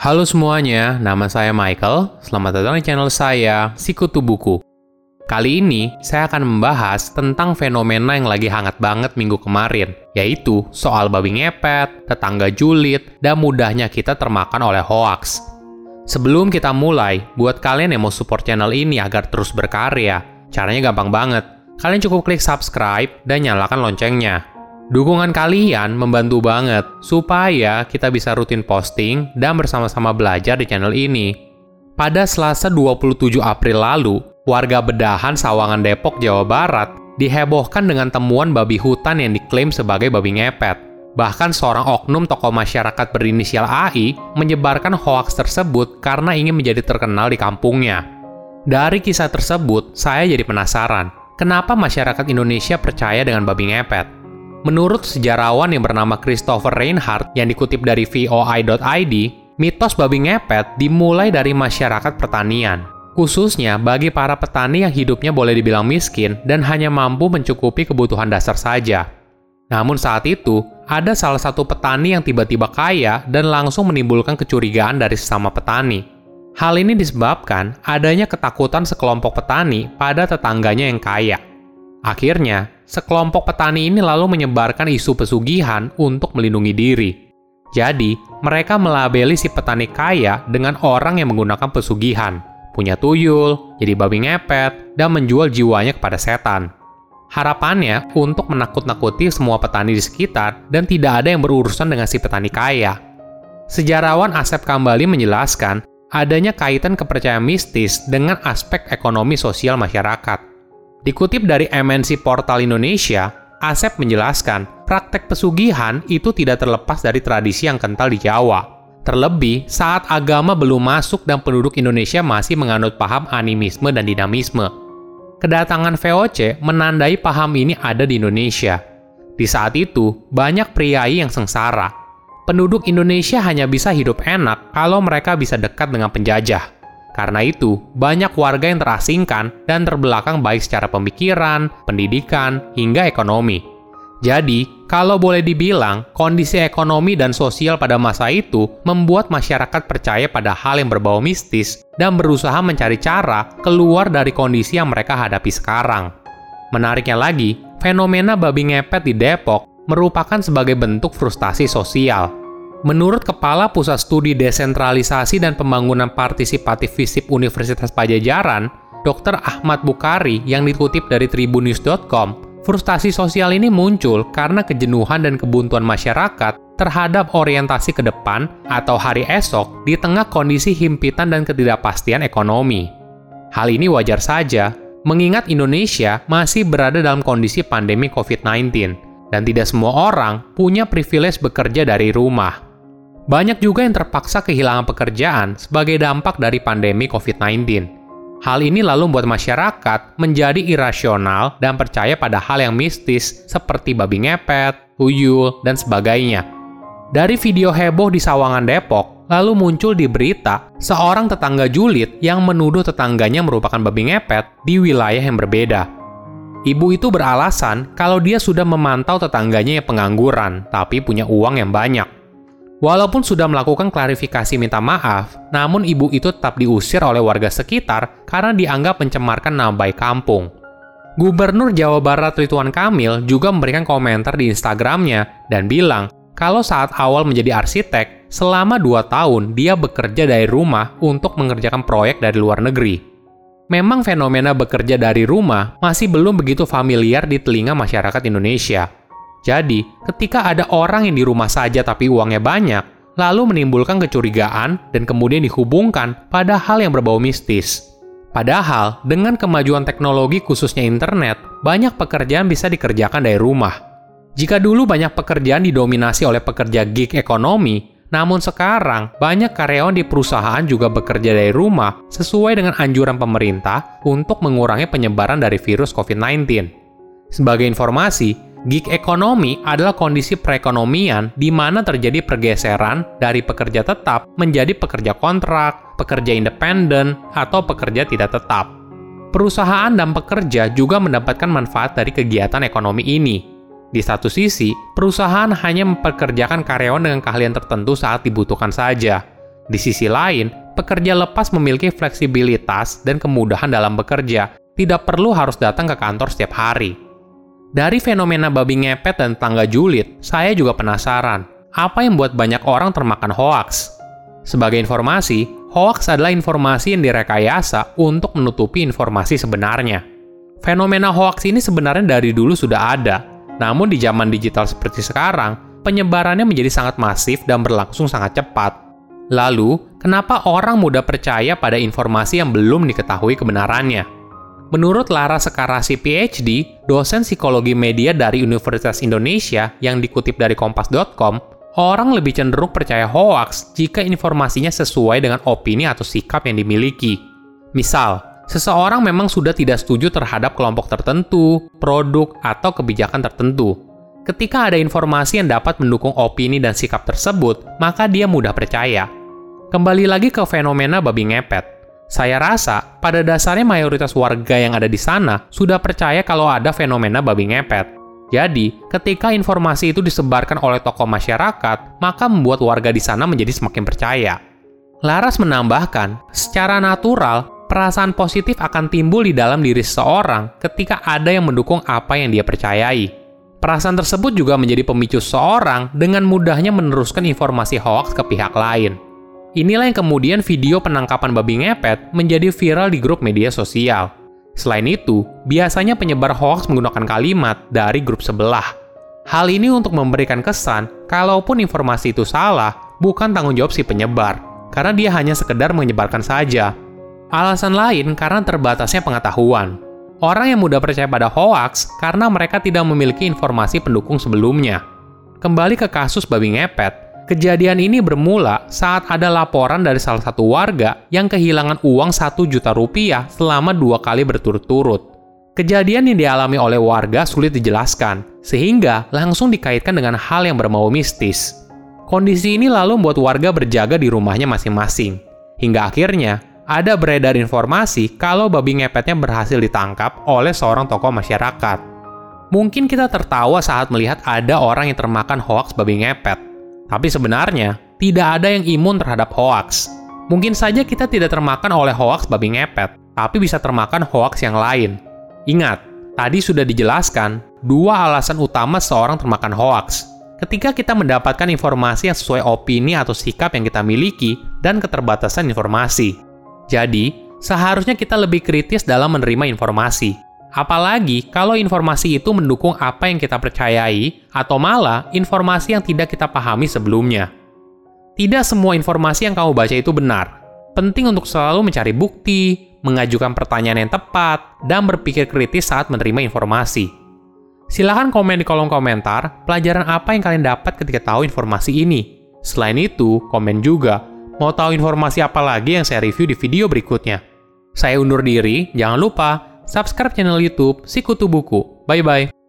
Halo semuanya, nama saya Michael. Selamat datang di channel saya, Sikutu Buku. Kali ini, saya akan membahas tentang fenomena yang lagi hangat banget minggu kemarin, yaitu soal babi ngepet, tetangga julid, dan mudahnya kita termakan oleh hoax. Sebelum kita mulai, buat kalian yang mau support channel ini agar terus berkarya, caranya gampang banget. Kalian cukup klik subscribe dan nyalakan loncengnya. Dukungan kalian membantu banget supaya kita bisa rutin posting dan bersama-sama belajar di channel ini. Pada Selasa 27 April lalu, warga Bedahan Sawangan Depok, Jawa Barat dihebohkan dengan temuan babi hutan yang diklaim sebagai babi ngepet. Bahkan seorang oknum tokoh masyarakat berinisial AI menyebarkan hoaks tersebut karena ingin menjadi terkenal di kampungnya. Dari kisah tersebut, saya jadi penasaran, kenapa masyarakat Indonesia percaya dengan babi ngepet? Menurut sejarawan yang bernama Christopher Reinhardt yang dikutip dari voi.id, mitos babi ngepet dimulai dari masyarakat pertanian. Khususnya bagi para petani yang hidupnya boleh dibilang miskin dan hanya mampu mencukupi kebutuhan dasar saja. Namun saat itu, ada salah satu petani yang tiba-tiba kaya dan langsung menimbulkan kecurigaan dari sesama petani. Hal ini disebabkan adanya ketakutan sekelompok petani pada tetangganya yang kaya. Akhirnya, sekelompok petani ini lalu menyebarkan isu pesugihan untuk melindungi diri. Jadi, mereka melabeli si petani kaya dengan orang yang menggunakan pesugihan, punya tuyul, jadi babi ngepet, dan menjual jiwanya kepada setan. Harapannya untuk menakut-nakuti semua petani di sekitar dan tidak ada yang berurusan dengan si petani kaya. Sejarawan Asep Kambali menjelaskan adanya kaitan kepercayaan mistis dengan aspek ekonomi sosial masyarakat. Dikutip dari MNC Portal Indonesia, Asep menjelaskan, praktek pesugihan itu tidak terlepas dari tradisi yang kental di Jawa. Terlebih saat agama belum masuk dan penduduk Indonesia masih menganut paham animisme dan dinamisme. Kedatangan VOC menandai paham ini ada di Indonesia. Di saat itu, banyak priai yang sengsara. Penduduk Indonesia hanya bisa hidup enak kalau mereka bisa dekat dengan penjajah. Karena itu, banyak warga yang terasingkan dan terbelakang baik secara pemikiran, pendidikan, hingga ekonomi. Jadi, kalau boleh dibilang, kondisi ekonomi dan sosial pada masa itu membuat masyarakat percaya pada hal yang berbau mistis dan berusaha mencari cara keluar dari kondisi yang mereka hadapi sekarang. Menariknya lagi, fenomena babi ngepet di Depok merupakan sebagai bentuk frustasi sosial Menurut Kepala Pusat Studi Desentralisasi dan Pembangunan Partisipatif FISIP Universitas Pajajaran, Dr. Ahmad Bukhari yang dikutip dari tribunnews.com, frustasi sosial ini muncul karena kejenuhan dan kebuntuan masyarakat terhadap orientasi ke depan atau hari esok di tengah kondisi himpitan dan ketidakpastian ekonomi. Hal ini wajar saja, mengingat Indonesia masih berada dalam kondisi pandemi COVID-19 dan tidak semua orang punya privilege bekerja dari rumah. Banyak juga yang terpaksa kehilangan pekerjaan sebagai dampak dari pandemi COVID-19. Hal ini lalu membuat masyarakat menjadi irasional dan percaya pada hal yang mistis seperti babi ngepet, tuyul, dan sebagainya. Dari video heboh di Sawangan Depok, lalu muncul di berita seorang tetangga julid yang menuduh tetangganya merupakan babi ngepet di wilayah yang berbeda. Ibu itu beralasan kalau dia sudah memantau tetangganya yang pengangguran, tapi punya uang yang banyak. Walaupun sudah melakukan klarifikasi minta maaf, namun ibu itu tetap diusir oleh warga sekitar karena dianggap mencemarkan nama baik kampung. Gubernur Jawa Barat Ridwan Kamil juga memberikan komentar di Instagramnya dan bilang kalau saat awal menjadi arsitek, selama dua tahun dia bekerja dari rumah untuk mengerjakan proyek dari luar negeri. Memang fenomena bekerja dari rumah masih belum begitu familiar di telinga masyarakat Indonesia. Jadi, ketika ada orang yang di rumah saja tapi uangnya banyak, lalu menimbulkan kecurigaan dan kemudian dihubungkan pada hal yang berbau mistis. Padahal, dengan kemajuan teknologi khususnya internet, banyak pekerjaan bisa dikerjakan dari rumah. Jika dulu banyak pekerjaan didominasi oleh pekerja gig ekonomi, namun sekarang banyak karyawan di perusahaan juga bekerja dari rumah sesuai dengan anjuran pemerintah untuk mengurangi penyebaran dari virus COVID-19. Sebagai informasi, Gig ekonomi adalah kondisi perekonomian di mana terjadi pergeseran dari pekerja tetap menjadi pekerja kontrak, pekerja independen, atau pekerja tidak tetap. Perusahaan dan pekerja juga mendapatkan manfaat dari kegiatan ekonomi ini. Di satu sisi, perusahaan hanya mempekerjakan karyawan dengan keahlian tertentu saat dibutuhkan saja. Di sisi lain, pekerja lepas memiliki fleksibilitas dan kemudahan dalam bekerja, tidak perlu harus datang ke kantor setiap hari. Dari fenomena babi ngepet dan tangga julid, saya juga penasaran, apa yang membuat banyak orang termakan hoaks? Sebagai informasi, hoaks adalah informasi yang direkayasa untuk menutupi informasi sebenarnya. Fenomena hoaks ini sebenarnya dari dulu sudah ada, namun di zaman digital seperti sekarang, penyebarannya menjadi sangat masif dan berlangsung sangat cepat. Lalu, kenapa orang mudah percaya pada informasi yang belum diketahui kebenarannya? Menurut Lara Sekarasi PhD, dosen psikologi media dari Universitas Indonesia yang dikutip dari kompas.com, orang lebih cenderung percaya hoaks jika informasinya sesuai dengan opini atau sikap yang dimiliki. Misal, seseorang memang sudah tidak setuju terhadap kelompok tertentu, produk, atau kebijakan tertentu. Ketika ada informasi yang dapat mendukung opini dan sikap tersebut, maka dia mudah percaya. Kembali lagi ke fenomena babi ngepet. Saya rasa, pada dasarnya mayoritas warga yang ada di sana sudah percaya kalau ada fenomena babi ngepet. Jadi, ketika informasi itu disebarkan oleh tokoh masyarakat, maka membuat warga di sana menjadi semakin percaya. Laras menambahkan, secara natural, perasaan positif akan timbul di dalam diri seseorang ketika ada yang mendukung apa yang dia percayai. Perasaan tersebut juga menjadi pemicu seseorang dengan mudahnya meneruskan informasi hoax ke pihak lain. Inilah yang kemudian video penangkapan babi ngepet menjadi viral di grup media sosial. Selain itu, biasanya penyebar hoax menggunakan kalimat dari grup sebelah. Hal ini untuk memberikan kesan, kalaupun informasi itu salah, bukan tanggung jawab si penyebar, karena dia hanya sekedar menyebarkan saja, Alasan lain karena terbatasnya pengetahuan. Orang yang mudah percaya pada hoax karena mereka tidak memiliki informasi pendukung sebelumnya. Kembali ke kasus babi ngepet, kejadian ini bermula saat ada laporan dari salah satu warga yang kehilangan uang 1 juta rupiah selama dua kali berturut-turut. Kejadian yang dialami oleh warga sulit dijelaskan, sehingga langsung dikaitkan dengan hal yang berbau mistis. Kondisi ini lalu membuat warga berjaga di rumahnya masing-masing. Hingga akhirnya, ada beredar informasi kalau babi ngepetnya berhasil ditangkap oleh seorang tokoh masyarakat. Mungkin kita tertawa saat melihat ada orang yang termakan hoaks babi ngepet. Tapi sebenarnya, tidak ada yang imun terhadap hoaks. Mungkin saja kita tidak termakan oleh hoaks babi ngepet, tapi bisa termakan hoaks yang lain. Ingat, tadi sudah dijelaskan dua alasan utama seorang termakan hoaks. Ketika kita mendapatkan informasi yang sesuai opini atau sikap yang kita miliki dan keterbatasan informasi. Jadi, seharusnya kita lebih kritis dalam menerima informasi. Apalagi kalau informasi itu mendukung apa yang kita percayai, atau malah informasi yang tidak kita pahami sebelumnya. Tidak semua informasi yang kamu baca itu benar. Penting untuk selalu mencari bukti, mengajukan pertanyaan yang tepat, dan berpikir kritis saat menerima informasi. Silahkan komen di kolom komentar pelajaran apa yang kalian dapat ketika tahu informasi ini. Selain itu, komen juga Mau tahu informasi apa lagi yang saya review di video berikutnya? Saya undur diri, jangan lupa subscribe channel YouTube Sikutu Buku. Bye bye.